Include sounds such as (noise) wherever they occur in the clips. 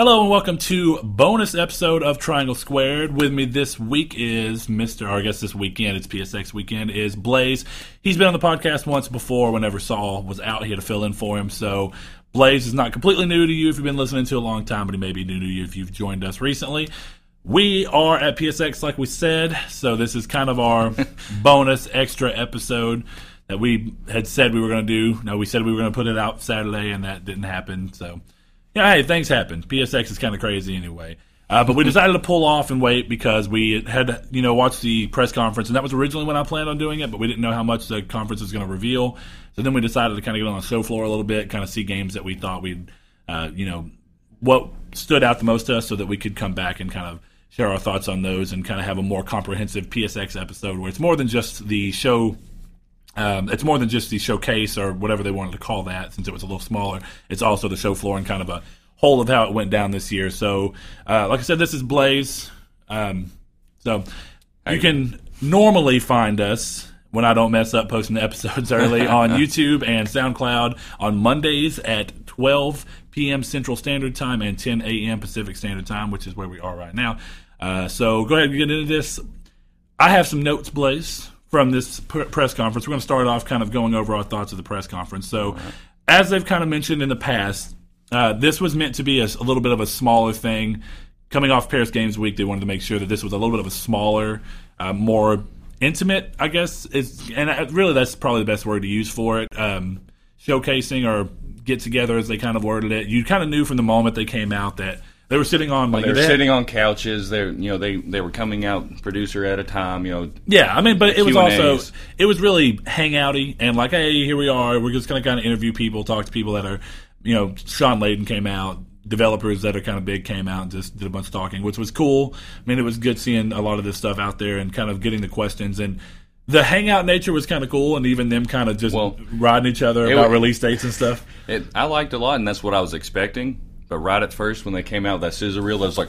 Hello and welcome to bonus episode of Triangle Squared. With me this week is Mr. Or I guess this weekend, it's PSX weekend, is Blaze. He's been on the podcast once before whenever Saul was out. He had to fill in for him. So Blaze is not completely new to you if you've been listening to a long time, but he may be new to you if you've joined us recently. We are at PSX, like we said, so this is kind of our (laughs) bonus extra episode that we had said we were going to do. No, we said we were going to put it out Saturday, and that didn't happen. So, yeah, hey, things happen. PSX is kind of crazy anyway. Uh, but we decided to pull off and wait because we had, you know, watched the press conference, and that was originally when I planned on doing it, but we didn't know how much the conference was going to reveal. So then we decided to kind of get on the show floor a little bit, kind of see games that we thought we'd, uh, you know, what stood out the most to us, so that we could come back and kind of share our thoughts on those and kind of have a more comprehensive PSX episode where it's more than just the show um, it's more than just the showcase or whatever they wanted to call that, since it was a little smaller. It's also the show floor and kind of a whole of how it went down this year. So, uh, like I said, this is Blaze. Um, so you can normally find us when I don't mess up posting the episodes (laughs) early on (laughs) YouTube and SoundCloud on Mondays at 12 p.m. Central Standard Time and 10 a.m. Pacific Standard Time, which is where we are right now. Uh, so go ahead and get into this. I have some notes, Blaze from this pr- press conference. We're going to start off kind of going over our thoughts of the press conference. So, right. as they've kind of mentioned in the past, uh, this was meant to be a, a, little bit of a smaller thing. Coming off Paris Games Week, they wanted to make sure that this was a little bit of a smaller, uh, more intimate, I guess. And really that's probably the best word to use for it. Um, showcasing or get together, as they kind of worded it. You kind of knew from the moment they came out that they were sitting on like they were sitting on couches. They you know they they were coming out producer at a time. You know. Yeah, I mean, but it was also it was really hangouty and like, hey, here we are. We're just going to kind of interview people, talk to people that are, you know, Shawn Layden came out. Developers that are kind of big came out and just did a bunch of talking, which was cool. I mean, it was good seeing a lot of this stuff out there and kind of getting the questions and the hangout nature was kind of cool, and even them kind of just well, riding each other about release dates and stuff. It, I liked a lot, and that's what I was expecting. But right at first, when they came out with that sizzle reel, it was like.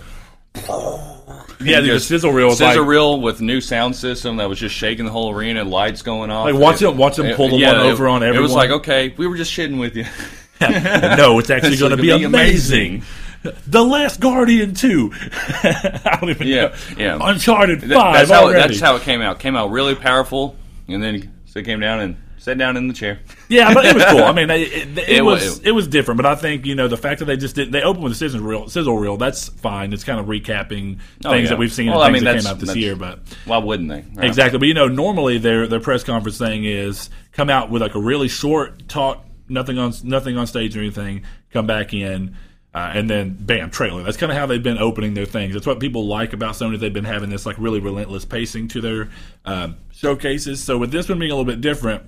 Yeah, the sizzle reel. Sizzle like, reel with new sound system that was just shaking the whole arena, lights going off. Like watch them, watch them pull the yeah, one over on everyone. It was like, okay, we were just shitting with you. (laughs) no, it's (laughs) actually going to be, be amazing. amazing. The Last Guardian two. (laughs) I don't even yeah, know. Yeah, Uncharted five. That's how, it, that's how it came out. Came out really powerful, and then so it came down and Sit down in the chair. Yeah, but it was cool. I (laughs) mean, it, it, it, it was it, was different, but I think you know the fact that they just did they opened with a sizzle reel, sizzle reel. That's fine. It's kind of recapping oh, things yeah. that we've seen well, and things I mean, that came out this year. But why wouldn't they? Right. Exactly. But you know, normally their their press conference thing is come out with like a really short talk, nothing on nothing on stage or anything. Come back in. Uh, and then bam, trailer. That's kind of how they've been opening their things. That's what people like about Sony. They've been having this like really relentless pacing to their um, showcases. So with this one being a little bit different,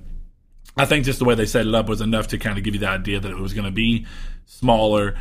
I think just the way they set it up was enough to kind of give you the idea that it was going to be smaller,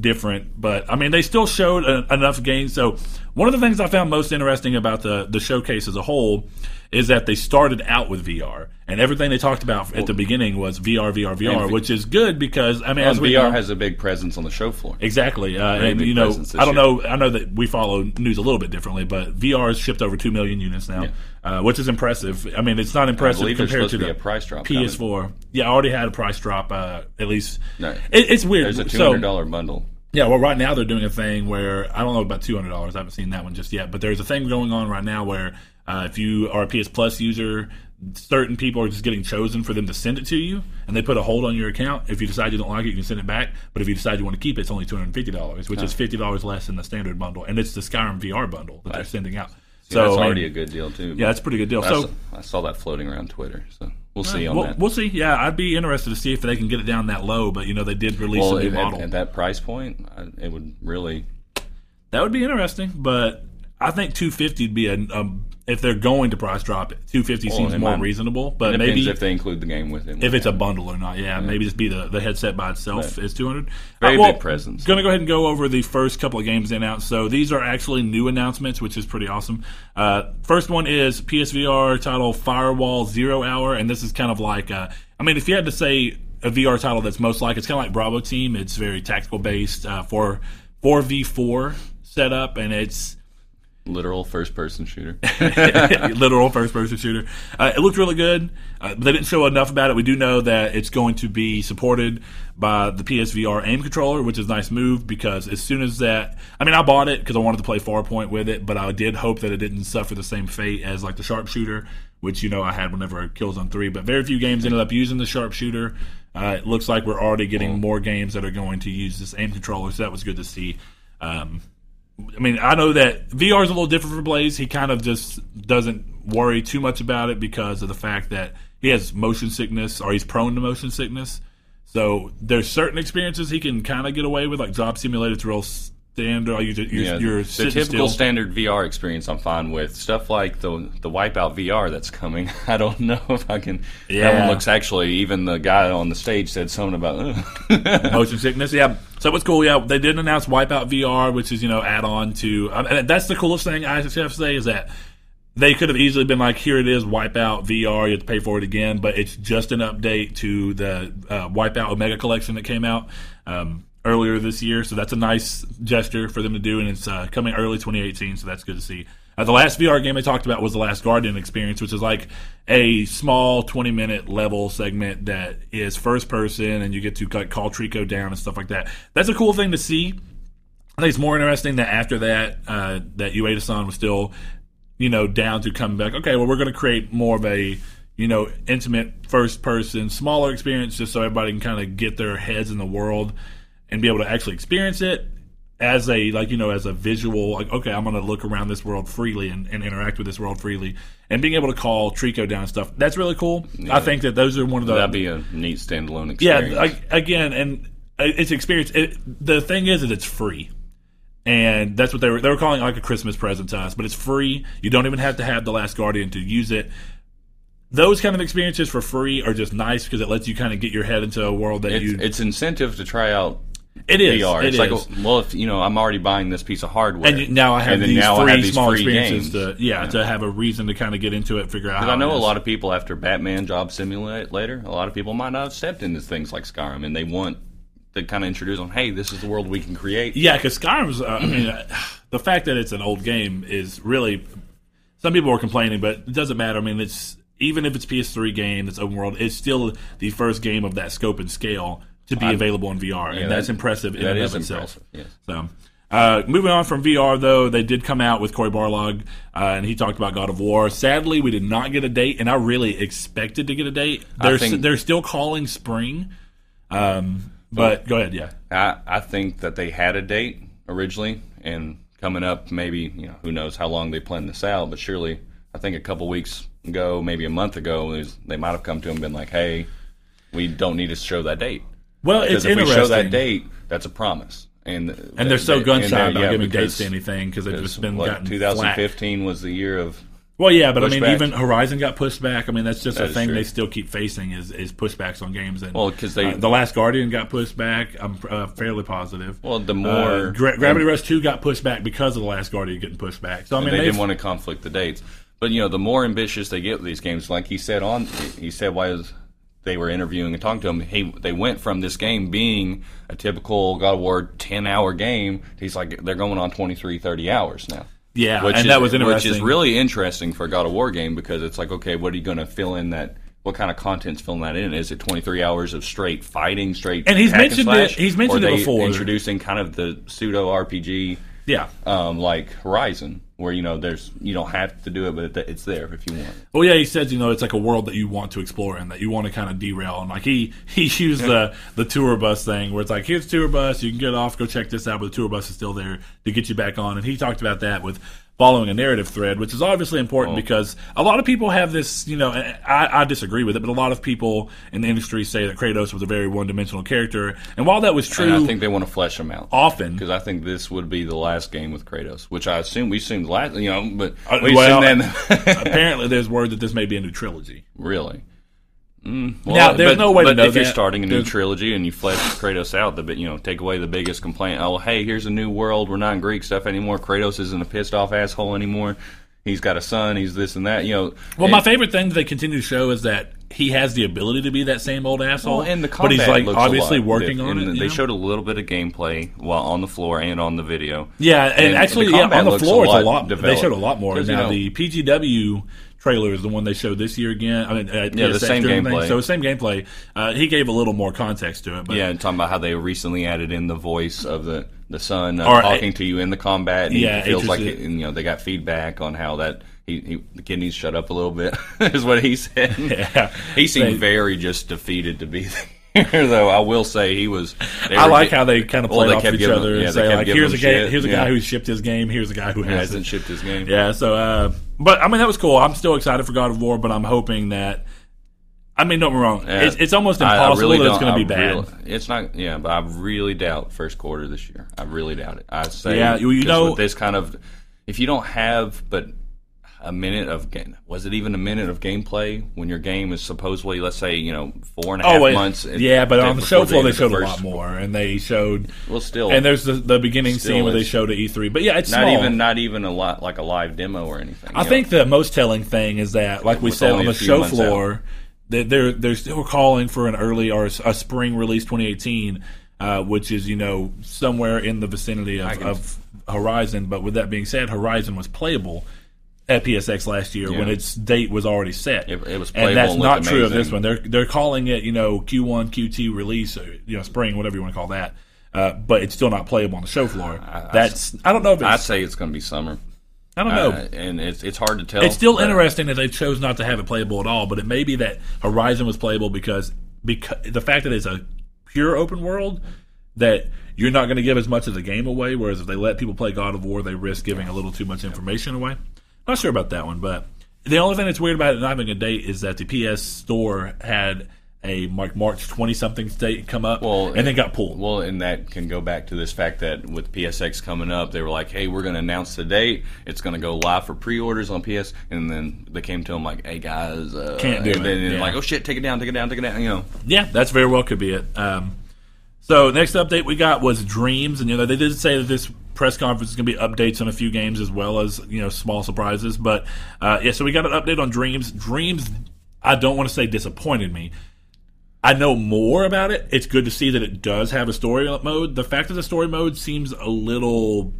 different. But I mean, they still showed a, enough gains. So one of the things I found most interesting about the the showcase as a whole is that they started out with VR, and everything they talked about at the beginning was VR, VR, VR, which is good because I mean, as VR know, has a big presence on the show floor. Exactly, uh, and you know, I don't know, I know that we follow news a little bit differently, but VR has shipped over two million units now, yeah. uh, which is impressive. I mean, it's not impressive compared to, the price drop PS4. Coming. Yeah, I already had a price drop. Uh, at least no, it, it's weird. There's a two hundred dollar so, bundle. Yeah, well, right now they're doing a thing where I don't know about two hundred dollars. I haven't seen that one just yet, but there's a thing going on right now where uh, if you are a PS Plus user, certain people are just getting chosen for them to send it to you, and they put a hold on your account. If you decide you don't like it, you can send it back. But if you decide you want to keep it, it's only two hundred fifty dollars, which is fifty dollars less than the standard bundle, and it's the Skyrim VR bundle that they're sending out. See, so that's already a good deal too. Yeah, that's a pretty good deal. So I saw, I saw that floating around Twitter. So we'll see on we'll, that. We'll see. Yeah, I'd be interested to see if they can get it down that low. But you know, they did release well, a new at, model at that price point. It would really. That would be interesting, but I think 250 would be a, a if they're going to price drop it, 250 well, seems more might, reasonable. But maybe if they include the game with it, if it's a bundle or not. Yeah, yeah. maybe just be the, the headset by itself is 200. Very uh, well, big presence. Going to go ahead and go over the first couple of games they announced. So these are actually new announcements, which is pretty awesome. Uh, first one is PSVR title Firewall Zero Hour, and this is kind of like, uh, I mean, if you had to say a VR title that's most like, it's kind of like Bravo Team. It's very tactical based uh, for 4v4 setup, and it's Literal first person shooter. (laughs) (laughs) literal first person shooter. Uh, it looked really good, uh, but they didn't show enough about it. We do know that it's going to be supported by the PSVR aim controller, which is a nice move because as soon as that, I mean, I bought it because I wanted to play Farpoint with it, but I did hope that it didn't suffer the same fate as like the sharpshooter, which you know I had whenever Killzone Three. But very few games ended up using the sharpshooter. Uh, it looks like we're already getting more games that are going to use this aim controller, so that was good to see. Um, I mean, I know that VR is a little different for Blaze. He kind of just doesn't worry too much about it because of the fact that he has motion sickness or he's prone to motion sickness. So there's certain experiences he can kind of get away with, like Job Simulator. It's real standard. Like you, you, Yeah, you're the typical still. standard VR experience I'm fine with. Stuff like the the Wipeout VR that's coming. (laughs) I don't know if I can. Yeah, That one looks actually. Even the guy on the stage said something about. (laughs) Motion sickness. Yeah. So what's cool? Yeah, they did announce Wipeout VR, which is you know add on to. Mean, that's the coolest thing I have to say is that they could have easily been like, here it is, Wipeout VR. You have to pay for it again, but it's just an update to the uh, Wipeout Omega collection that came out um, earlier this year. So that's a nice gesture for them to do, and it's uh, coming early 2018. So that's good to see. Uh, the last VR game they talked about was the Last Guardian experience, which is like a small 20 minute level segment that is first person, and you get to like call Trico down and stuff like that. That's a cool thing to see. I think it's more interesting that after that, uh, that Ueda-san was still, you know, down to come back. Okay, well, we're going to create more of a, you know, intimate first person, smaller experience, just so everybody can kind of get their heads in the world and be able to actually experience it as a like you know as a visual like okay i'm going to look around this world freely and, and interact with this world freely and being able to call trico down and stuff that's really cool i think that those are one of the That'd be a neat standalone yeah, experience. like, again, and uh, it's experience. It, the thing is that it's free, and that's what they were. They were calling it like a Christmas present to us, but it's free. You don't even have to have the Last Guardian to use it. Those kind of experiences for free are just nice because it lets you kind of get your head into a world that it's, you. it's incentive to try out it is. VR. It it's is. like, well, if you know, I'm already buying this piece of hardware, and now I have these now free have these small free experiences games. to yeah, to have a reason to kind of get into it, figure out. Because I know a lot of people after Batman Job Simulator, a lot of people might not have stepped into things like Skyrim, and they want to kind of introduce them. Hey, this is the world we can create. Yeah, because Skyrim's. Uh, I mean, uh, the fact that it's an old game is really. Some people are complaining, but it doesn't matter. I mean, it's even if it's PS3 game it's open world, it's still the first game of that scope and scale to be available in VR, and that's that- impressive in that and of itself. yes. So. Uh, moving on from VR, though, they did come out with Cory Barlog, uh, and he talked about God of War. Sadly, we did not get a date, and I really expected to get a date. They're, think- they're still calling spring, um, but go ahead, yeah. I, I think that they had a date originally, and coming up, maybe you know, who knows how long they planned this out, but surely, I think a couple weeks ago, maybe a month ago, was- they might have come to him and been like, "Hey, we don't need to show that date Well, it's because if we show that date, that's a promise." And And they're so gun shy about yeah, giving because- dates to anything because they've just been what, gotten 2015 was the year of. Well, yeah, but I mean, even Horizon got pushed back. I mean, that's just That a thing true. they still keep facing is, is pushbacks on games. And Well, 'cause they- uh, the Last Guardian got pushed back. I'm uh, fairly positive. well, the Uh, more Gra- Gravity Rush Two got pushed back because of the Last Guardian getting pushed back. So I mean, they didn't want to conflict the dates. But you know, the more ambitious they get with these games, like he said on, he said while they were interviewing and talking to him, he they went from this game being a typical God of War ten hour game. He's like they're going on 23, 30 hours now. yeah, Which and is, that was interesting. Which is really interesting for a God of War game because it's like, okay, what are you going to fill in that? What kind of content's filling that in? Is it 23 hours of straight fighting, straight And he's mentioned slash, it- he's mentioned it before. Introducing kind of the pseudo RPG yeah. um, like Horizon, where you know there's you don't have to do it, but it's there if you want. Well, yeah, he says you know it's like a world that you want to explore and that you want to kind of derail. And like he he (laughs) used the the tour bus thing where it's like here's tour bus, you can get off, go check this out, but the tour bus is still there to get you back on. And he talked about that with following a narrative thread, which is obviously important because a lot of people have this. You know, I, I disagree with it, but a lot of people in the industry say that Kratos was a very one dimensional character. And while that was And true, I think they want to flesh him out often because I think this would be the last game with Kratos, which I assume we assumed last, you know, but Uh, we well, assumed that (laughs) apparently there's word that this may be a new trilogy. really. Mm, well, Now, there's but, no way to know if you're starting a new trilogy and you flesh Kratos out, the you know, take away the biggest complaint. Oh, hey, here's a new world. We're not in Greek stuff anymore. Kratos isn't a pissed off asshole anymore. He's got a son. He's this and that. You know. Well, my favorite thing that they continue to show is that he has the ability to be that same old asshole. Well, and the but he's like obviously working different. on it. And They know? showed a little bit of gameplay while on the floor and on the video. Yeah, and, And actually, the yeah, on the looks a floor it's a lot lot. They showed a lot more. 'Cause, you Now know- the PGW trailer is the one they showed this year again. I mean, at Yeah, the same gameplay. Thing. So same gameplay. Uh, he gave a little more context to it. But Yeah, and talking about how they recently added in the voice of the the son uh, Or, talking to you in the combat. Yeah, feels like it, and, you know they got feedback on how that he, he the kid needs to shut up a little bit (laughs) is what he said. (laughs) Yeah. he seemed They- very just defeated to be (laughs) there. Though I will say he was. I like get- how they kind of well, played they off each giving- other yeah, and say like, here's a him guy, shit, here's a yeah. guy who shipped his game, here's a guy who hasn't. hasn't shipped his game. Yeah, so uh, but I mean that was cool. I'm still excited for God of War, but I'm hoping that. I mean, don't get me wrong. Yeah. It's, it's almost I- I impossible really that it's going to be bad. real- it's not. Yeah, but I really doubt first quarter this year. I really doubt it. I say. Yeah, you- know- this kind of, if you don't have but a minute of game, was it even a minute of gameplay when your game is supposedly, let's say, you know, four and a half Oh, wait, months? yeah, but on the show floor they of the showed a lot more, and they showed. Well, still, And there's the, the beginning scene where they showed at E3, but yeah, it's not small. even not even a lot like a live demo or anything. I know? think the most telling thing is that, like we said on the show floor, that they're they're still calling for an early or a spring release 2018, uh, which is you know somewhere in the vicinity of, of Horizon. But with that being said, Horizon was playable at PSX last year when its date was already set. It- it was and that's not true of this one. They're they're calling it you know Q1 Q2 release, or, you know spring, whatever you want to call that. Uh, but it's still not playable on the show floor. That's I don't know if I'd say it's going to be summer. I don't know. Uh, and it's it's hard to tell. It's still interesting that they chose not to have it playable at all, but it may be that Horizon was playable because because the fact that it's a pure open world that you're not going to give as much of the game away. Whereas if they let people play God of War, they risk giving a little too much information away. Not sure about that one, but the only thing that's weird about it not having a date is that the PS Store had a like March twenty something date come up, Well, and then got pulled. Well, and that can go back to this fact that with PSX coming up, they were like, "Hey, we're going to announce the date. It's going to go live for pre-orders on PS." And then they came to them like, "Hey guys, uh, Can't do and it, they're yeah. like, "Oh shit, take it down, take it down, take it down." You know, Yeah, that's very well could be it. Um, so next update we got was Dreams, and you know they did say that this press conference is going to be updates on a few games as well as you know small surprises. But uh, yeah, so we got an update on Dreams. Dreams, I don't want to say disappointed me. I know more about it. It's good to see that it does have a story mode. The fact that the story mode seems a little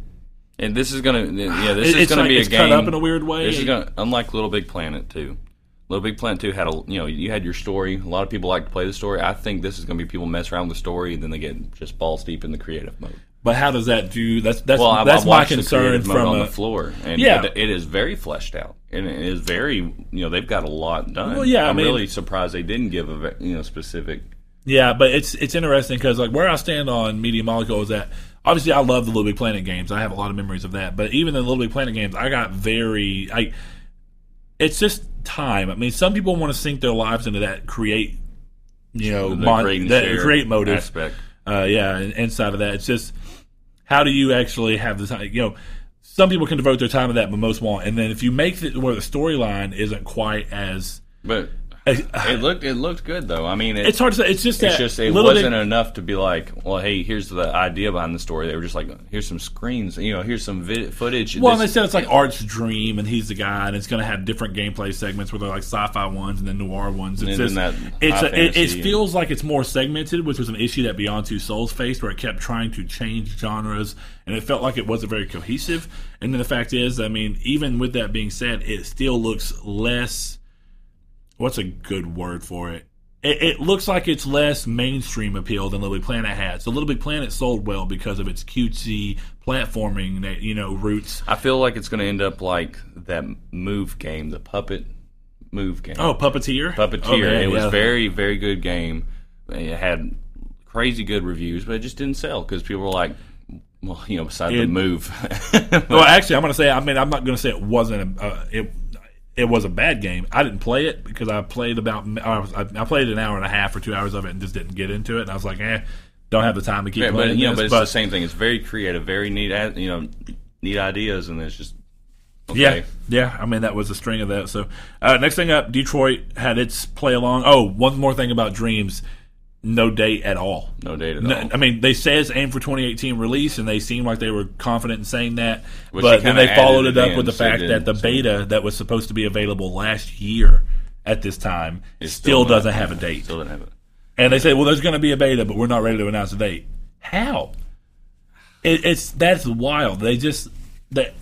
and this is going to, yeah, this (sighs) is it's going to like- be a it's game cut up in a weird way. This is going unlike Little Big Planet too. Little Big Planet 2 had a you know you had your story. A lot of people like to play the story. I think this is going to be people mess around with the story and then they get just balls deep in the creative mode. But how does that do? That's that's Well, that's I've my concern from on a, the floor, and Yeah. it, it is very fleshed out, and it is very you know they've got a lot done. Well, yeah, I I'm mean- really surprised they didn't give a you know specific. Yeah, but it's it's interesting because like where I stand on Media Molecule is that obviously I love the Little Big Planet games. I have a lot of memories of that. But even the Little Big Planet games, I got very I. It's just time. I mean, some people want to sink their lives into that create, you know, mon- create that create motive. aspect. Uh, yeah, inside of that, it's just how do you actually have the time? You know, some people can devote their time to that, but most won't. And then if you make it where the storyline isn't quite as But it looked it looked good though. I mean, it, it's hard to say. It's just that It's just it wasn't bit, enough to be like, well, hey, here's the idea behind the story. They were just like, here's some screens, you know, here's some vid- footage. Well, This- they said it's like Art's dream, and he's the guy, and it's going to have different gameplay segments where they're like sci-fi ones and then noir ones. It's And just, it's a, it, it feels like it's more segmented, which was an issue that Beyond Two Souls faced, where it kept trying to change genres, and it felt like it wasn't very cohesive. And then the fact is, I mean, even with that being said, it still looks less. What's a good word for it? It, it looks like it's less mainstream appeal than Little Big Planet had. So Little Big Planet sold well because of its cutesy platforming, that you know, roots. I feel like it's going to end up like that move game, the puppet move game. Oh, Puppeteer. Puppeteer. Oh, man, it was yeah. very, very good game. It had crazy good reviews, but it just didn't sell because people were like, well, you know, besides the It- move. Well, (laughs) actually, I'm going to say. I mean, I'm not going to say it wasn't. A, uh, it it was a bad game. I didn't play it because I played about. I, was, I I played an hour and a half or two hours of it and just didn't get into it. And I was like, eh, don't have the time to keep Yeah, playing. but you know, but it's the same thing. It's very creative, very neat. You know, neat ideas, and it's just okay. Yeah, yeah. I mean, that was a string of that. So, uh, next thing up, Detroit had its play along. Oh, one more thing about Dreams. No date at all. No date at No, all. I mean, they says aim for 2018 release, and they seemed like they were confident in saying that. Which but then they followed it up with the so fact that the so- beta that was supposed to be available last year at this time It's still, still doesn't have a date. Still didn't have it. And they say, well, there's going to be a beta, but we're not ready to announce a date. How? It, it's that's wild. They just they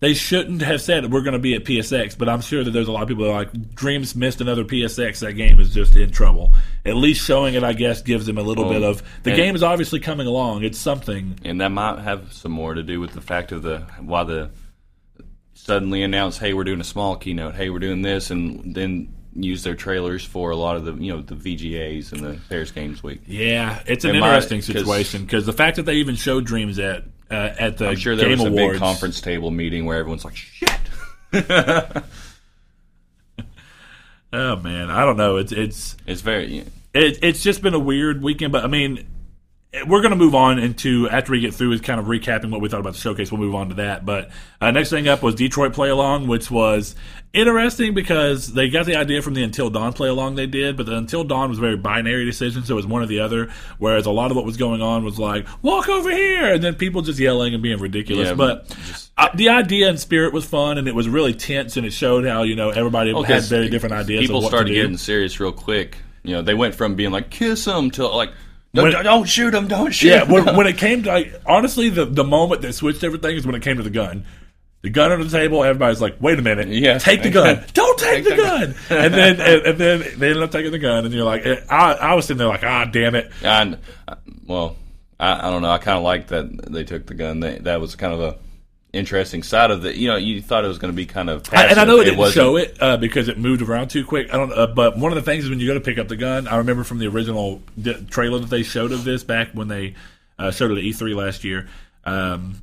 they shouldn't have said we're going to be at PSX. But I'm sure that there's a lot of people that are like Dreams missed another PSX. That game is just in trouble. At least showing it, I guess, gives them a little Well, bit of the game is obviously coming along. It's something. And that might have some more to do with the fact of the why the suddenly announced, hey, we're doing a small keynote, hey, we're doing this, and then use their trailers for a lot of the you know the VGAs and the Paris Games Week. Yeah, it's an It might- situation because the fact that they even showed Dreams at uh, at the I'm sure there Game was a big conference table meeting where everyone's like, shit. (laughs) Oh man, I don't know. It's it's It's very it, it's just been a weird weekend, but I mean, we're going to move on into after we get through is kind of recapping what we thought about the showcase. We'll move on to that. But uh, next thing up was Detroit Play Along, which was interesting because they got the idea from the Until Dawn Play Along they did, but the Until Dawn was a very binary decision, so it was one or the other. Whereas a lot of what was going on was like walk over here, and then people just yelling and being ridiculous. Yeah, but just- uh, the idea and spirit was fun, and it was really tense, and it showed how you know everybody had very different ideas. People started getting serious real quick. You know, they went from being like kiss them to like When- don't shoot them, don't shoot. Yeah, (laughs) 'em." when, when it came to like, honestly, the the moment that switched everything is when it came to the gun. The gun on the table, everybody's like, "Wait a minute, Yeah. take the gun, don't take, Take the the gun." and then (laughs) and, and then they ended up taking the gun, and you're like, I, I was sitting there like, "Ah, damn it." And uh, well, I, I don't know. I kind of like that they took the gun. They, that was kind of a interesting side of the. You know, you thought it was going to be kind of. I, and I know it didn't wasn't. show it uh, because it moved around too quick. I don't. Uh, but one of the things is when you go to pick up the gun, I remember from the original d- trailer that they showed of this back when they uh, showed it at E3 last year. Um,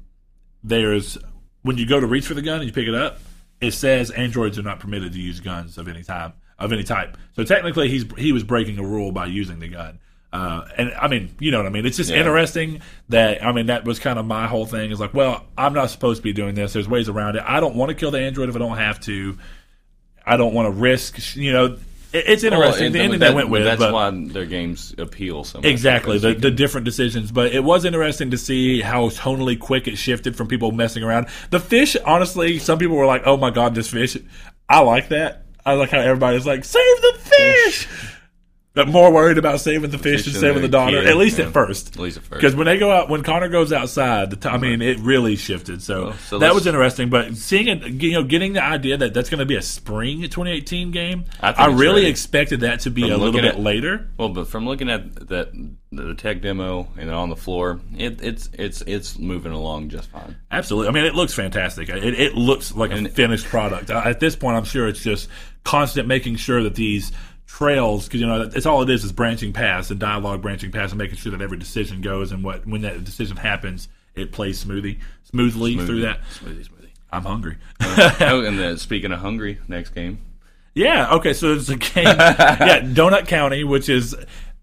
there's when you go to reach for the gun and you pick it up, it says androids are not permitted to use guns of any time of any type. So technically, he's he was breaking a rule by using the gun. Uh, and I mean, you know what I mean. It's just Yeah. interesting that I mean that was kind of my whole thing. Is like, well, I'm not supposed to be doing this. There's ways around it. I don't want to kill the android if I don't have to. I don't want to risk. You know, it, it's interesting. and the ending that- they went with, That's but why their games appeal so much. Exactly, the, the different decisions. But it was interesting to see how tonally quick it shifted from people messing around. The fish, honestly, some people were like, oh my God, this fish. I like that. I like how everybody's like, save the fish! But more worried about saving the fish Fish than saving the daughter, kid, at least yeah. at first. At least at first. Because when they go out, when Connor goes outside, the t- I mean, it really shifted. So, Well, so that was interesting. But seeing it, you know, getting the idea that that's going to be a spring 2018 game, I I, really ready. expected that to be From a little bit at- later. Well, but from looking at that the tech demo and on the floor, it, it's it's it's moving along just fine. Absolutely. I mean, it looks fantastic. It, it looks like a finished product. At this point, I'm sure it's just constant making sure that these trails, because you know, it's all it is is branching paths and dialogue branching paths and making sure that every decision goes and what when that decision happens, it plays smoothly, smoothly through that. Smoothie, smoothie. I'm hungry. Uh, oh, (laughs) and then speaking of hungry, next game. Yeah. Okay. So it's a game. (laughs) yeah, Donut County, which is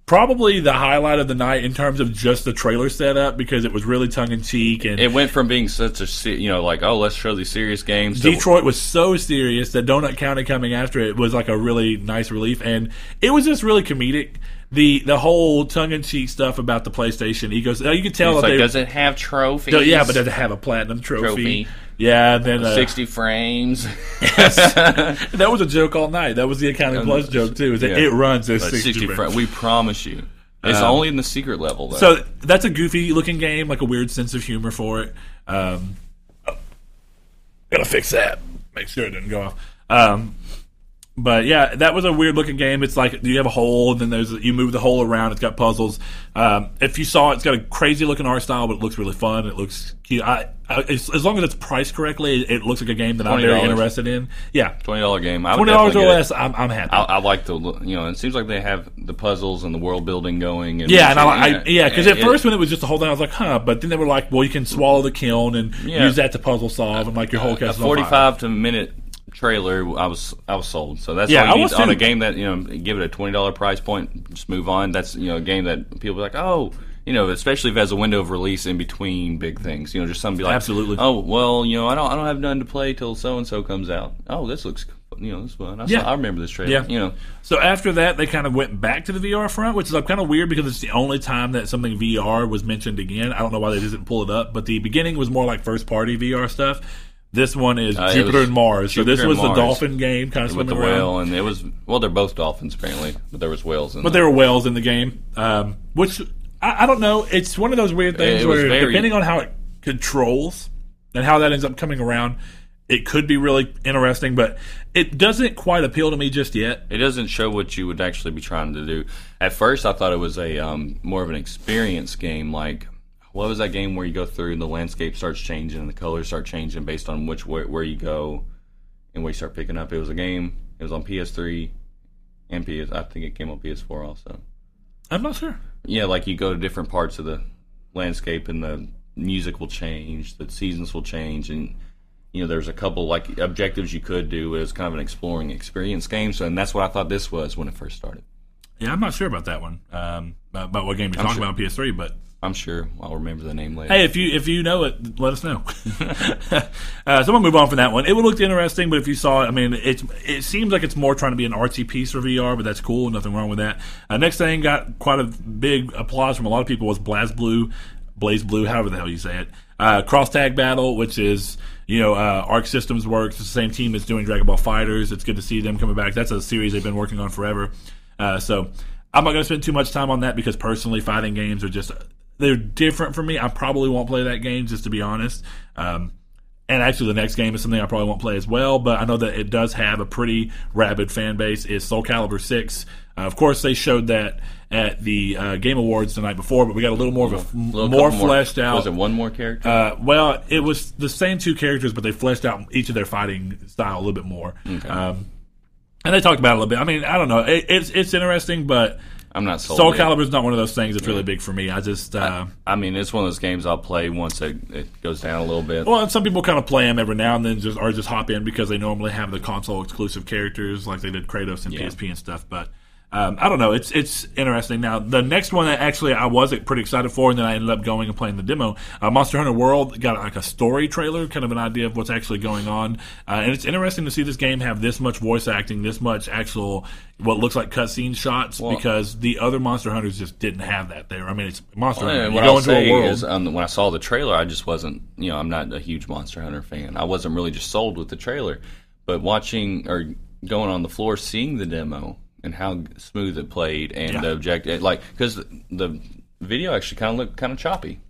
probably the highlight of the night in terms of just the trailer setup because it was really tongue in cheek and It went from being such a you know like oh let's show these serious games. to- Detroit was so serious that Donut County coming after it was like a really nice relief, and it was just really comedic. The the whole tongue in cheek stuff about the PlayStation egos. You could tell It's that like, they does it have trophies? yeah, but does it have a platinum trophy? Trophy. Yeah, then uh, sixty frames. (laughs) that was a joke all night. That was the accounting plus joke too. Is that Yeah. it runs as But 60, 60 frames. frames. We promise you. It's Um, only in the secret level though. So that's a goofy looking game, like a weird sense of humor for it. Um, oh, gotta fix that. Make sure it didn't go off. Um, but yeah, that was a weird looking game. It's like you have a hole, and then there's you move the hole around. It's got puzzles. Um, if you saw it, it's got a crazy looking art style, but it looks really fun. It looks cute. I, I, as, as long as it's priced correctly, it, it looks like a game that I'm very interested in. Yeah, twenty dollar game. I twenty dollars or definitely get it. less, I'm, I'm happy. I, I like the you know. It seems like they have the puzzles and the world building going. And Yeah, and I, I yeah, because at it- first when it was just a whole thing, I was like, huh. But then they were like, well, you can swallow the kiln and Yeah. use that to puzzle solve, and like your whole a cast. forty-five to minute trailer, I was I was sold. So that's Yeah, all you need on a game that you know give it a twenty dollar price point. Just move on. That's you know a game that people are like, oh, you know, especially if it has a window of release in between big things. You know, just something be like, Absolutely. Oh, well, you know, I don't I don't have none to play till so and so comes out. Oh, this looks you know this fun. I, Yeah. saw, I remember this trailer. Yeah. You know, So after that, they kind of went back to the VR front, which is like kind of weird because it's the only time that something VR was mentioned again. I don't know why they didn't pull it up, but the beginning was more like first party VR stuff. This one is Uh, Jupiter and Mars. so this was the dolphin game, kind of with swimming the around. whale, and it was well, they're both dolphins apparently, but there was whales in. But there were whales in the game, um, which I, I don't know. It's one of those weird things where, very- depending on how it controls and how that ends up coming around, it could be really interesting. But it doesn't quite appeal to me just yet. It doesn't show what you would actually be trying to do. At first, I thought it was a um, more of an experience game. Like, what was that game where you go through and the landscape starts changing and the colors start changing based on which where, where you go and where you start picking up? It was a game. It was on PS3 and PS. I think it came on PS4 also. I'm not sure. Yeah, like you go to different parts of the landscape and the music will change, the seasons will change, and you know there's a couple like objectives you could do. It was kind of an exploring experience game. So, and that's what I thought this was when it first started. Yeah, I'm not sure about that one. Um, about what game you're talking sure. about on PS3, but I'm sure I'll remember the name later. Hey, if you if you know it, let us know. (laughs) uh, so I'm gonna move on from that one. It would look interesting, but if you saw it, I mean, it's it seems like it's more trying to be an artsy piece for VR, but that's cool. Nothing wrong with that. Uh, next thing got quite a big applause from a lot of people was BlazBlue, Blaze Blue, however the hell you say it. Uh, Cross Tag Battle, which is you know uh, Arc Systems works. It's the same team that's doing Dragon Ball FighterZ. It's good to see them coming back. That's a series they've been working on forever. Uh, so I'm not going to spend too much time on that because personally, fighting games are just they're different for me. I probably won't play that game just to be honest. Um, and actually, the next game is something I probably won't play as well. But I know that it does have a pretty rabid fan base. Is Soul Calibur Six? Uh, of course, they showed that at the uh, Game Awards the night before, but we got a little more of a f- more fleshed out. Was it one more character? Uh, well, it was the same two characters, but they fleshed out each of their fighting style a little bit more. Um, and they talked about it a little bit. I mean, I don't know. It, it's it's interesting, but I'm not sold. Soul yet. Calibur is not one of those things that's really big for me. I just uh, I mean, it's one of those games I'll play once it, it goes down a little bit. well, and some people kind of play them every now and then, just or just hop in because they normally have the console exclusive characters like they did Kratos and Yeah. PSP and stuff. But um, I don't know. It's it's interesting. Now the next one that actually I was pretty excited for, and then I ended up going and playing the demo. Uh, Monster Hunter World got like a story trailer, kind of an idea of what's actually going on, uh, and it's interesting to see this game have this much voice acting, this much actual what looks like cutscene shots because the other Monster Hunters just didn't have that there. I mean, it's Monster Hunter. And You what I'll say is, um, when I saw the trailer, I just wasn't, you know, I'm not a huge Monster Hunter fan. I wasn't really just sold with the trailer, but watching or going on the floor, seeing the demo and how smooth it played, and Yeah. the objective, like, because the video actually kind of looked kind of choppy.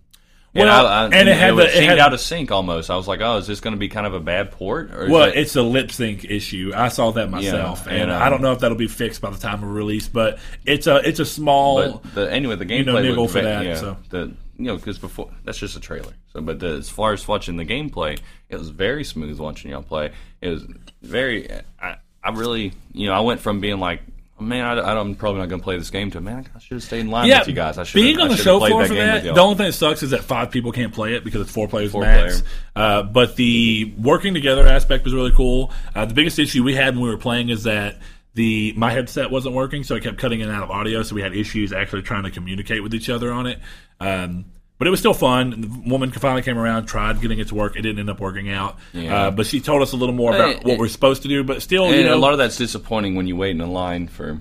Well, I, I, and it had was the- it seemed had- out of sync almost. I was like, oh, is this going to be kind of a bad port? Or Well, it- it's a lip sync issue. I saw that myself, and and, um, I don't know if that'll be fixed by the time of release. But it's a it's a small. The, anyway, the gameplay know, niggle looked for that, Yeah, so. the you know because before that's just a trailer. So, but the, as far as watching the gameplay, it was very smooth watching y'all play. It was very. I, I really you know I went from being like. Man, I, I'm probably not going to play this game. To man, I should have stayed in line yeah, with you guys. I should being on the show floor for that. The only thing that sucks is that five people can't play it because it's four players Four max. player. Uh, but the working together aspect was really cool. Uh, the biggest issue we had when we were playing is that the my headset wasn't working, so I kept cutting in and out of audio. So we had issues actually trying to communicate with each other on it. Um, but it was still fun. The woman finally came around, tried getting it to work. It didn't end up working out. Yeah. Uh, but she told us a little more about It- what we're supposed to do. But still, you know, a lot of that's disappointing when you wait in a line for.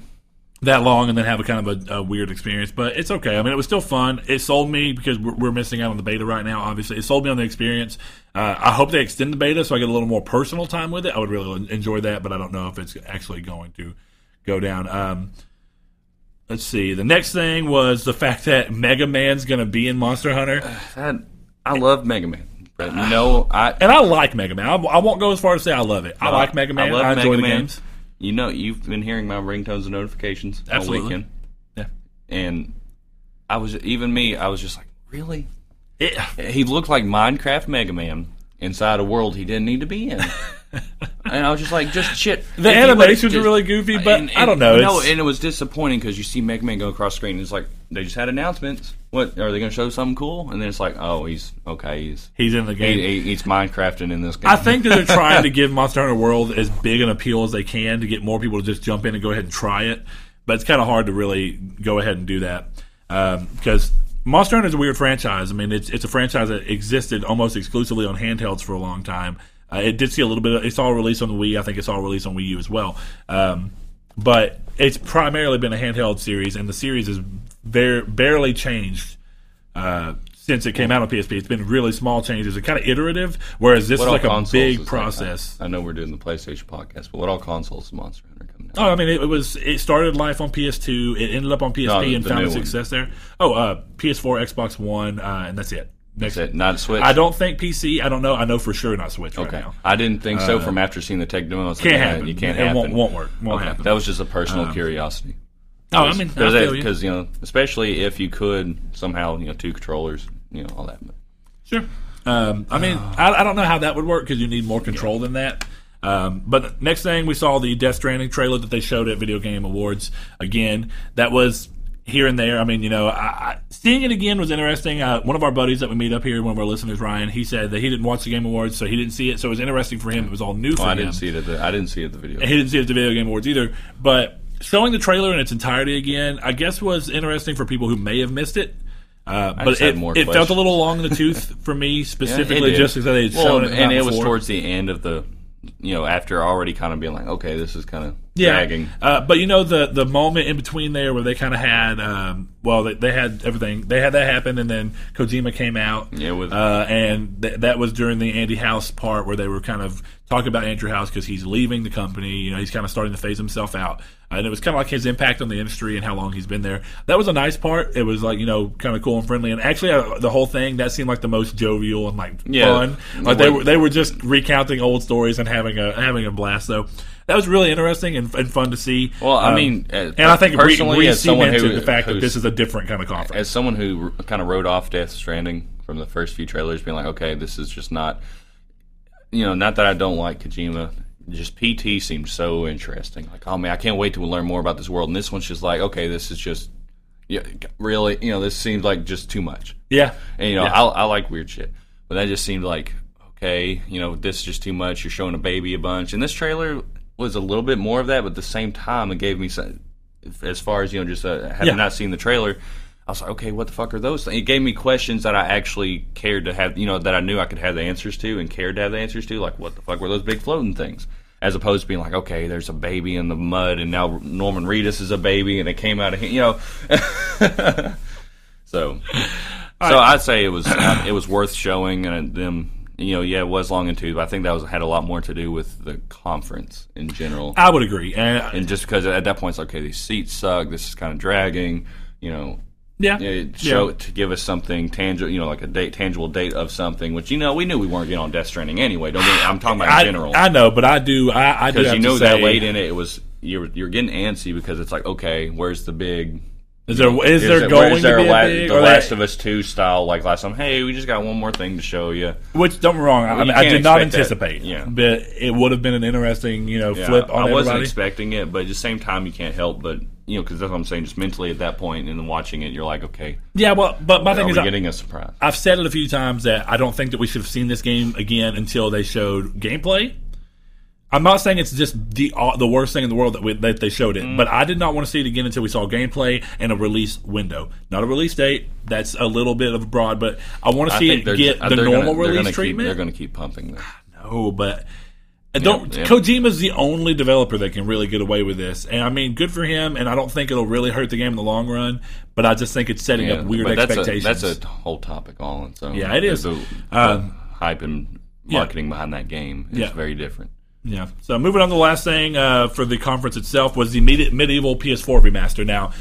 that long and then have a kind of a, a weird experience. But it's okay. I mean, it was still fun. It sold me because we're, we're missing out on the beta right now. Obviously, it sold me on the experience. Uh, I hope they extend the beta so I get a little more personal time with it. I would really enjoy that, but I don't know if it's actually going to go down. Um, let's see. The next thing was the fact that Mega Man's going to be in Monster Hunter, (sighs) That I love Mega Man, but you know (sighs) I and I like Mega Man. I, I won't go as far as say I love it. I like Mega Man. I, love enjoy Mega the Man. games. You know, you've been hearing my ringtones and notifications Absolutely. all weekend. Yeah. and I was even me. I was just like, really? It, He looked like Minecraft Mega Man inside a world he didn't need to be in. (laughs) and I was just like, just shit. the If animations would've are really goofy, but and- I don't know. No, and it was disappointing because you see Mega Man go across screen. And it's like they just had announcements. What are they going to show something cool? And then it's like, oh, he's okay. He's he's in the game. he, he, he's Minecrafting in this game. I think that they're (laughs) trying to give Monster Hunter World as big an appeal as they can to get more people to just jump in and go ahead and try it. But it's kind of hard to really go ahead and do that um, because Monster Hunter is a weird franchise. I mean, it's it's a franchise that existed almost exclusively on handhelds for a long time. Uh, it did see a little bit. Of, it's all released on the Wii. I think it's all released on Wii U as well. Um, but it's primarily been a handheld series, and the series is very barely changed uh, since it came out on PSP. It's been really small changes and kind of iterative, whereas this What is like a big process. Like, I, I know we're doing the PlayStation podcast, but what all consoles is Monster Hunter coming out? Oh, I mean, it, it was it started life on PS2. It ended up on PSP No, and found new a one. success there. Oh, uh, PS4, Xbox One, uh, and that's it. Next, Is it not Switch? I don't think PC. I don't know. I know for sure not Switch right Okay, now. I didn't think so from after seeing the tech demo. Like, Can't yeah, happen. You can't It happen. won't- won't work. Won't Okay, happen. That was just a personal curiosity. Oh, I mean, feel you. because you know, especially if you could somehow, you know, two controllers, you know, all that. Sure. Um, I mean, (sighs) I, I don't know how that would work because you need more control than that. Um, but next thing we saw the Death Stranding trailer that they showed at Video Game Awards. Again, that was here and there. I mean, you know, I, I, seeing it again was interesting. Uh, one of our buddies that we meet up here, one of our listeners, Ryan, he said that he didn't watch the Game Awards, so he didn't see it. So it was interesting for him. It was all new for Oh, I him. didn't see it. At the, I didn't see it at the video. And he didn't see it at the Video Game Awards either. But showing the trailer in its entirety again, I guess was interesting for people who may have missed it. Uh, but it, it felt a little long in the tooth for me (laughs) specifically, did. just because they had well, shown it and it was before. towards the end of the, you know, after already kind of being like, okay, this is kind of yeah. dragging. Uh, but you know the the moment in between there where they kind of had um, well they, they had everything they had that happen and then Kojima came out Yeah, with- uh, and th- that was during the Andy House part where they were kind of talking about Andrew House because he's leaving the company you know he's kind of starting to phase himself out uh, and it was kind of like his impact on the industry and how long he's been there that was a nice part it was like you know kind of cool and friendly and actually uh, the whole thing that seemed like the most jovial and like Yeah. fun like they were they were just recounting old stories and having a having a blast so that was really interesting and, and fun to see. Well, I Um, mean, uh, and I think personally, as someone who- the fact that this is a different kind of conference. as someone who kind of wrote off Death Stranding from the first few trailers, being like, okay, this is just not, you know, not that I don't like Kojima. Just PT seemed so interesting. Like, oh man, I can't wait to learn more about this world. And this one's just like, okay, this is just, yeah, really, you know, this seems like just too much. yeah, And you know, Yeah. I, I like weird shit, but that just seemed like okay, you know, this is just too much. You're showing a baby a bunch, and this trailer was a little bit more of that, but at the same time, it gave me some, as far as you know, just uh, having Yeah. not seen the trailer. I was like, okay, what the fuck are those? Things? It gave me questions that I actually cared to have, you know, that I knew I could have the answers to and cared to have the answers to. Like, what the fuck were those big floating things? As opposed to being like, okay, there's a baby in the mud, and now Norman Reedus is a baby, and it came out of him, you know. (laughs) so, so I'd say it was it was worth showing, and them, you know, yeah, it was long and tooth, but I think that was had a lot more to do with the conference in general, I would agree. And and just because at that point it's like, okay, these seats suck, this is kind of dragging, you know, yeah, yeah, show to give us something tangible, you know, like a date, tangible date of something, which you know we knew we weren't getting on Death Stranding anyway. Don't get, I'm talking about I, general I know, but I do. I, I do because you know say, that late in it, it was you're you're getting antsy because it's like, okay, where's the big Is there is, there it- going where's there to be a la- big the Last that- of Us two style like last time? Hey, we just got one more thing to show you. Which don't get me wrong, I, mean, I did not expect that. anticipate. Yeah. but it would have been an interesting, you know, Yeah, flip on I wasn't everybody. expecting it, but at the same time, you can't help but you know because that's what I'm saying. Just mentally at that point, and then watching it, you're like, okay, yeah, well, but my thing is, I, getting a surprise? I've said it a few times that I don't think that we should have seen this game again until they showed gameplay. I'm not saying it's just the uh, the worst thing in the world that, we, that they showed Mm. it, but I did not want to see it again until we saw gameplay and a release window, not a release date. That's a little bit of broad, but I want to see it get just- the normal gonna, they're release treatment. Keep, they're going to keep pumping this. No, but I don't. yeah. Kojima's the only developer that can really get away with this, and I mean, good for him. And I don't think it'll really hurt the game in the long run. But I just think it's setting Yeah, up weird that's expectations. A, that's a whole topic all on its own. Yeah, it is. The, Um, hype and marketing behind that game is Yeah. very different. Yeah. So moving on to the last thing uh, for the conference itself was the medi- MediEvil PS4 remaster. Now,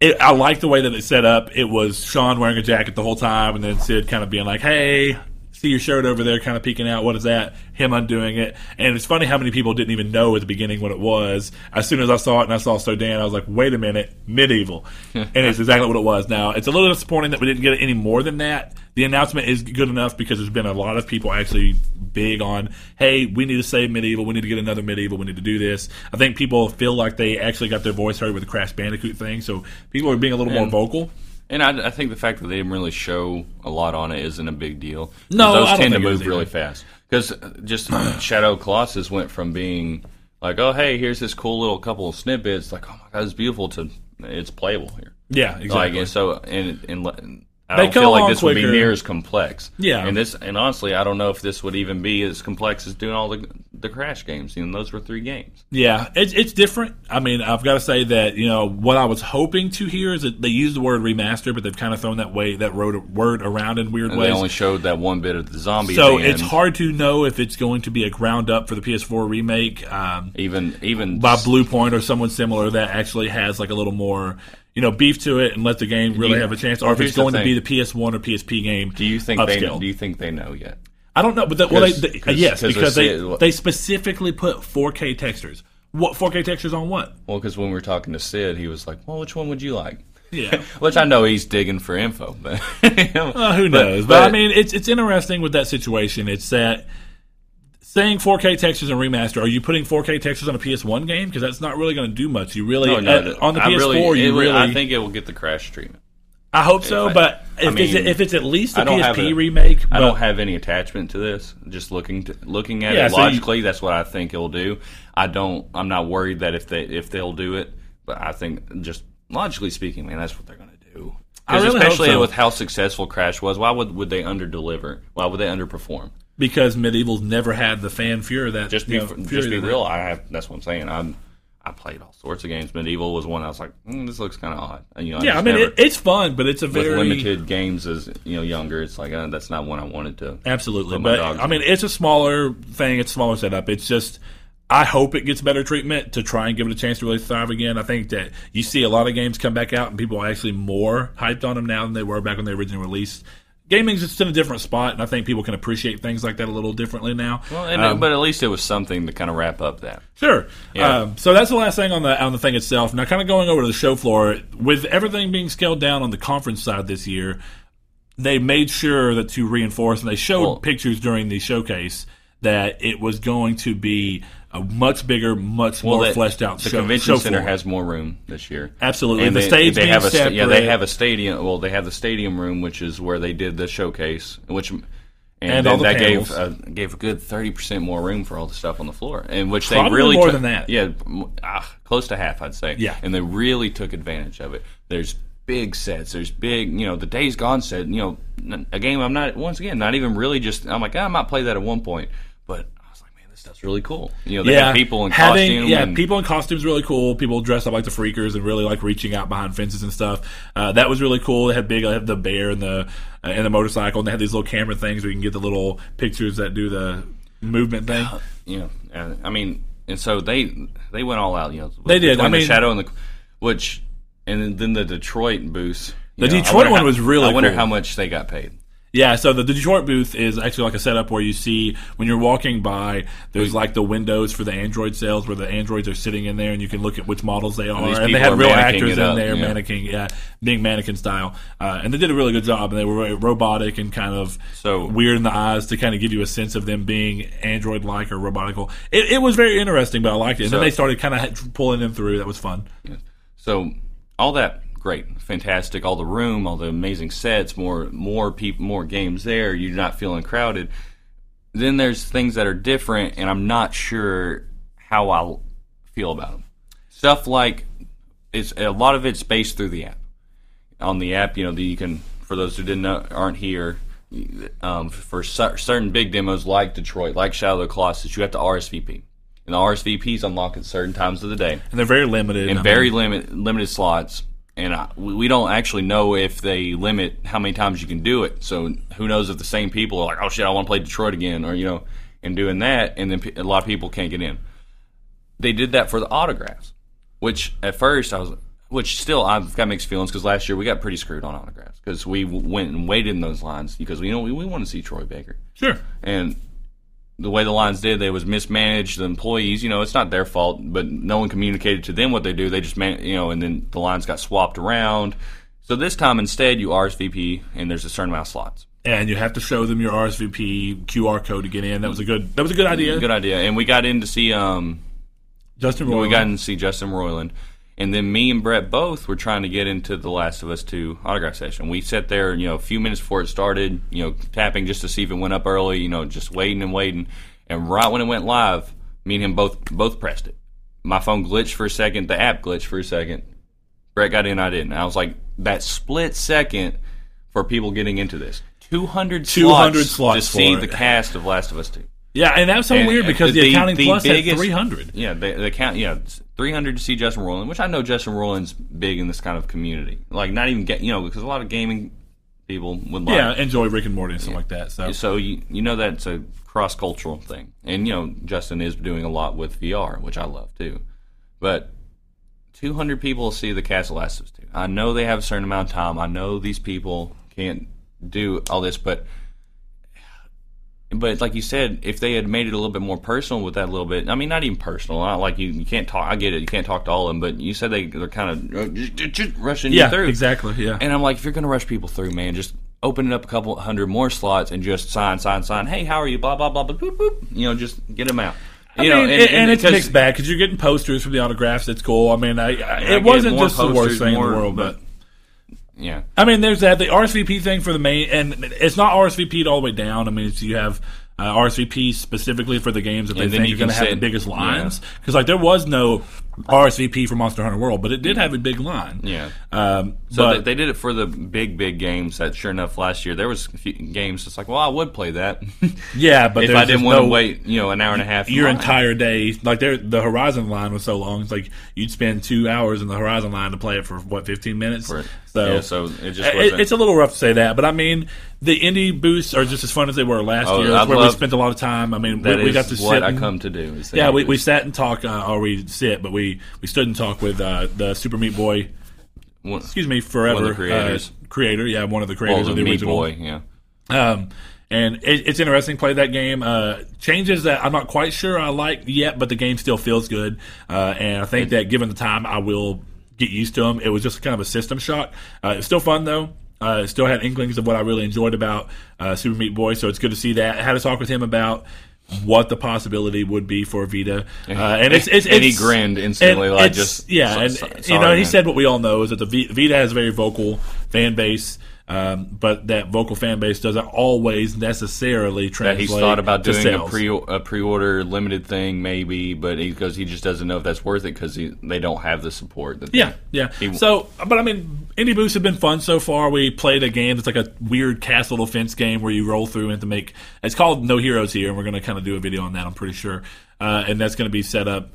it, I like the way that it's set up. It was Shawn wearing a jacket the whole time, and then Sid kind of being like, "Hey." See your shirt over there, kind of peeking out. What is that? Him undoing it, and it's funny how many people didn't even know at the beginning what it was. As soon as I saw it and I saw Sir Dan, I was like, "Wait a minute, MediEvil," and it's exactly what it was. Now it's a little disappointing that we didn't get any more than that. The announcement is good enough because there's been a lot of people actually big on, hey, we need to save MediEvil, we need to get another MediEvil, we need to do this. I think people feel like they actually got their voice heard with the Crash Bandicoot thing, so people are being a little more vocal. And I, I think the fact that they didn't really show a lot on it isn't a big deal. No, those I don't tend to think it is move really fast. Because just (clears throat) Shadow Colossus went from being like, oh hey, here's this cool little couple of snippets, like oh my god, it's beautiful, to it's playable here. Yeah, exactly. Like and so, and and I They don't feel like this would be near as complex. Yeah. and this and honestly, I don't know if this would even be as complex as doing all the the crash games. You know, those were three games. Yeah, it's it's different. I mean, I've got to say that you know what I was hoping to hear is that they use the word remaster, but they've kind of thrown that way that word, word around in weird And ways. they only showed that one bit of the zombie. so it's hard to know if it's going to be a ground up for the PS4 remake um, Even even by Bluepoint or someone similar that actually has like a little more you know beef to it and let the game really You- have a chance, or if it's going to be the PS1 or PSP game. Do you think they do you think they know yet? I don't know, but the, well, they, they- 'cause- yes, 'cause because they they say- they specifically put 4K textures. What 4K textures on what? Well, because when we were talking to Sid, he was like, "Well, which one would you like?" Yeah. (laughs) Which I know he's digging for info, but you know, Uh, who knows? But, I mean, it's it's interesting with that situation. It's that saying 4K textures and remaster. Are you putting 4K textures on a PS1 game? Because that's not really going to do much. You really no, no, uh, on the I PS4. really, you really. I think it will get the crash treatment. I hope so. I- but if I it's if it's at least a PSP a- remake, I but- don't have any attachment to this. Just looking to, looking at Yeah, it so you- logically, that's what I think it'll do. I don't. I'm not worried that if they if they'll do it, but I think just logically speaking, man, that's what they're going to do. Really especially so. with how successful Crash was, why would would they under deliver? Why would they underperform? Because MediEvil's never had the fan fury that Just be you know, just be that- real. I have. That's what I'm saying. I'm. I played all sorts of games. MediEvil was one I was like, mm, this looks kind of odd. And, you know, Yeah, I mean never- it, it's fun, but it's a very limited games as you know younger. It's like uh, that's not one I wanted to. Absolutely, but I mean, it's a smaller thing. It's a smaller setup. It's just. I hope it gets better treatment to try and give it a chance to really thrive again. I think that you see a lot of games come back out and people are actually more hyped on them now than they were back when they originally released. Gaming's just in a different spot, and I think people can appreciate things like that a little differently now. Well, and, Um, but at least it was something to kind of wrap up that. Sure. Yeah. Um, so that's the last thing on the on the thing itself. Now, kind of going over to the show floor, with everything being scaled down on the conference side this year, they made sure that to reinforce, and they showed pictures during the showcase that it was going to be a much bigger, much more the- fleshed out The show, convention show center has more room this year. Absolutely. And The they, stage they have a sta- yeah they have a stadium. Well, they have the stadium room, which is where they did the showcase, which and, And then all the that panels. gave uh, gave a good thirty percent more room for all the stuff on the floor, and which Probably they really more took- than that. Yeah, ah, close to half, I'd say. Yeah. and they really took advantage of it. There's big sets. There's big, you know, the Days Gone set. You know, a game I'm not once again not even really just. I'm like, "Ah, I might play that at one point, was like, man, this stuff's really cool. You know, they yeah, people in having, costume. Yeah, and, people in costumes really cool. People dressed up like the freakers and really like reaching out behind fences and stuff. Uh, that was really cool. They had big, they had the bear and the uh, and the motorcycle, and they had these little camera things where you can get the little pictures that do the movement thing. you know, uh, I mean, and so they they went all out. You know, They did. I mean- the shadow and the which, and then the Detroit booth. The know, Detroit one how- was really I wonder cool. how much they got paid. Yeah, so the, Detroit booth is actually like a setup where you see when you're walking by, there's like the windows for the Android sales where the Androids are sitting in there and you can look at which models they are. these And, they had real actors in up, there, yeah. mannequin, yeah, being mannequin style. Uh, and they did a really good job and they were robotic and kind of So- weird in the eyes to kind of give you a sense of them being Android like or robotical. It, it was very interesting, but I liked it. And So- then they started kind of pulling them through. That was fun. So all that great, fantastic, all the room, all the amazing sets, more more people, more games there. You're not feeling crowded. Then there's things that are different, and I'm not sure how I feel about them. Stuff like it's a lot of it's based through the app. On the app, you know, the, you can for those who didn't know, aren't here. Um, for certain big demos like Detroit, like Shadow of the Colossus, you have to RSVP, and the RSVPs unlock at certain times of the day And they're very limited. and I very mean, limit limited slots. And I, we don't actually know if they limit how many times you can do it. So who knows if the same people are like, oh shit, I want to play Detroit again, or you know, and doing that, and then a lot of people can't get in. They did that for the autographs, which at first I was, which still I've got mixed feelings because last year we got pretty screwed on autographs because we went and waited in those lines because we you know we, we want to see Troy Baker Sure. and the way the lines did, they was mismanaged. The employees, you know, it's not their fault, but no one communicated to them what they do. They just, man, you know, and then the lines got swapped around. So this time, instead, you RSVP, and there's a certain amount of slots. and you have to show them your RSVP QR code to get in. That was a good. That was a good idea. Good idea. And we got in to see, um, Justin Roiland. we got in to see Justin Roiland, and then me and Brett both were trying to get into the Last of Us Two autograph session. We sat there, you know, a few minutes before it started, you know, tapping just to see if it went up early, you know, just waiting and waiting. And right when it went live, me and him both both pressed it. My phone glitched for a second, the app glitched for a second. Brett got in, I didn't. I was like, that split second for people getting into this. 200, 200 slots, slots to see the cast of Last of Us 2. Yeah, and that was so And- weird because the, the- accounting the plus biggest- had 300. Yeah, they, they count. Yeah, 300 to see Justin Roiland, which I know Justin Roiland's big in this kind of community. Like, not even get you know because a lot of gaming people would like. Yeah, enjoy Rick and Morty and stuff like that. So So you you know that's a cross cultural thing, and you know Justin is doing a lot with VR, which I love too. But 200 people see the cast of Last of Us 2. I know they have a certain amount of time. I know these people can't do all this, but but like you said, if they had made it a little bit more personal with that little bit, I mean, not even personal. Not like you, you can't talk. I get it. You can't talk to all of them, but you said they they're kind of uh, just, just rushing yeah, you through. exactly. Yeah, And I'm like, if you're going to rush people through, man, just open it up a couple hundred more slots and just sign, sign, sign. Hey, how are you? Blah blah blah blah. Boop, boop. You know, just get them out. I You mean, know, and, and it's 'cause- mixed bag because you're getting posters from the autographs. It's cool. I mean, I, I, it wasn't more just the worst thing in the world, but- but Yeah, I mean, there's that the RSVP thing for the main, and it's not RSVP'd all the way down. I mean, it's, you have uh, RSVP specifically for the games that they And then think are going to have the biggest lines. Because like there was no RSVP for Monster Hunter World, but it did have a big line. yeah. Um, So but they, they did it for the big, big games. That sure enough, last year there was a few games. It's like, well, I would play that (laughs) yeah, but if I didn't want to no- wait, you know, an hour and a half. your line. entire day. Like there, the Horizon line was so long. It's like you'd spend two hours in the Horizon line to play it for what fifteen minutes. For. So, Yeah, so it just it- it's a little rough to say that, but I mean, the indie boosts are just as fun as they were last Oh, year. That's I where we spent a lot of time. I mean, we, we got to what sit. I come to do. Yeah, we, we sat and talk, uh, or we sit, but we, we stood and talked with uh, the Super Meat Boy. one- Excuse me, forever One of the creators. uh, creator. Yeah, one of the well, creators the of the Meat original. Boy. Yeah. Um, and it, it's interesting to play that game. Uh, changes that I'm not quite sure I like yet, but the game still feels good. Uh, and I think that given the time, I will get used to them. It was just kind of a system shock. Uh, it's still fun though. Uh, still had inklings of what I really enjoyed about uh, Super Meat Boy, so it's good to see that. I had to talk with him about what the possibility would be for Vita, uh, and it's, it's, And he it's grinned instantly, like, it's- just, yeah, so- and so- you sorry, know he said what we all know is that the v- Vita has a very vocal fan base, um, but that vocal fan base doesn't always necessarily that translate. he's thought about doing a pre a pre order limited thing maybe, but he because he just doesn't know if that's worth it because they don't have the support. That they- Yeah, yeah. He- so, but I mean, indie boosts have been fun so far. We played a game that's like a weird castle defense game where you roll through and to make. It's called No Heroes here, and we're going to kind of do a video on that. I'm pretty sure, uh, and that's going to be set up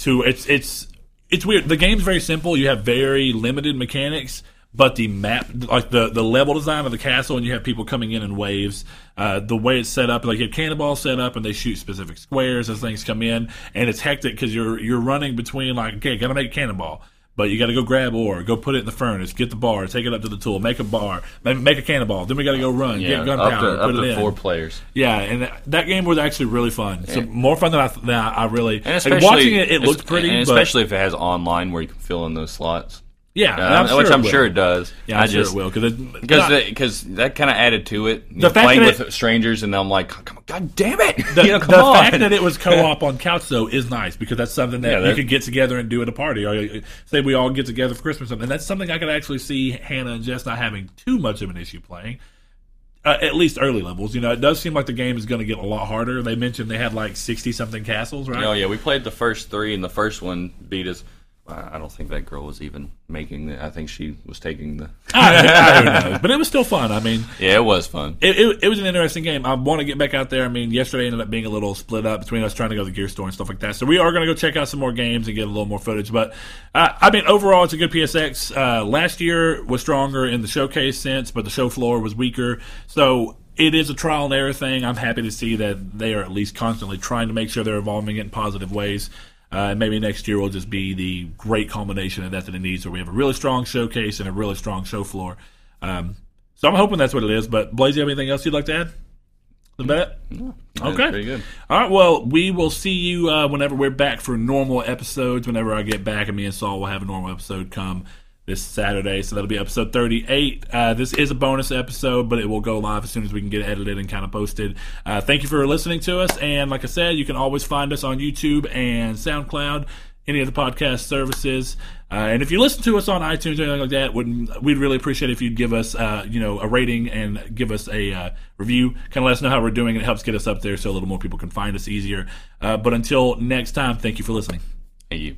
to. It's it's it's weird. The game's very simple. You have very limited mechanics. But the map, like the, the level design of the castle, and you have people coming in in waves. Uh, the way it's set up, like you have cannonballs set up, and they shoot specific squares as things come in, and it's hectic because you're you're running between like, okay, gotta make a cannonball, but you got to go grab ore, go put it in the furnace, get the bar, take it up to the tool, make a bar, make, a cannonball. Then we got to go run, yeah, get gunpowder, put it in. four players. Yeah, and that- that game was actually really fun. So more fun than I, than I really. And like, watching it, it looked pretty, especially if it has online where you can fill in those slots. Yeah, Uh, I'm which sure I'm it will. sure it does. Yeah, I'm I sure just it will because because that, kind of added to it. The know, fact playing that with strangers, and I'm like, come on, God damn it! the, (laughs) you know, the fact that it was co-op (laughs) on couch though is nice because that's something that Yeah, you could get together and do at a party. Or uh, say we all get together for Christmas, and that's something I could actually see Hannah and Jess not having too much of an issue playing. Uh, at least early levels, you know, it does seem like the game is going to get a lot harder. They mentioned they had like sixty something castles, right? Oh yeah, we played the first three, and the first one beat us. I don't think that girl was even making the. I think she was taking the. (laughs) I, I, who knows? But it was still fun. I mean, Yeah, it was fun. it, it, it was an interesting game. I want to get back out there. I mean, yesterday ended up being a little split up between us trying to go to the gear store and stuff like that. So we are going to go check out some more games and get a little more footage. But uh, I mean, overall, it's a good PSX. Uh, last year was stronger in the showcase sense, but the show floor was weaker. So it is a trial and error thing. I'm happy to see that they are at least constantly trying to make sure they're evolving it in positive ways. Uh, and maybe next year will just be the great combination of that that it needs, where we have a really strong showcase and a really strong show floor. Um, so I'm hoping that's what it is. But Blaze, you have anything else you'd like to add? The bet? That's Okay. good. All right. Well, we will see you uh, whenever we're back for normal episodes. Whenever I get back, and me and Saul will have a normal episode come this Saturday. So that'll be episode 38. Uh, this is a bonus episode, but it will go live as soon as we can get it edited and kind of posted. Uh, thank you for listening to us. And like I said, you can always find us on YouTube and SoundCloud, any of the podcast services. Uh, and if you listen to us on iTunes or anything like that, would we'd really appreciate if you'd give us, uh, you know, a rating and give us a uh, review. Kind of let us know how we're doing. It helps get us up there so a little more people can find us easier. Uh, but until next time, thank you for listening. Hey, you.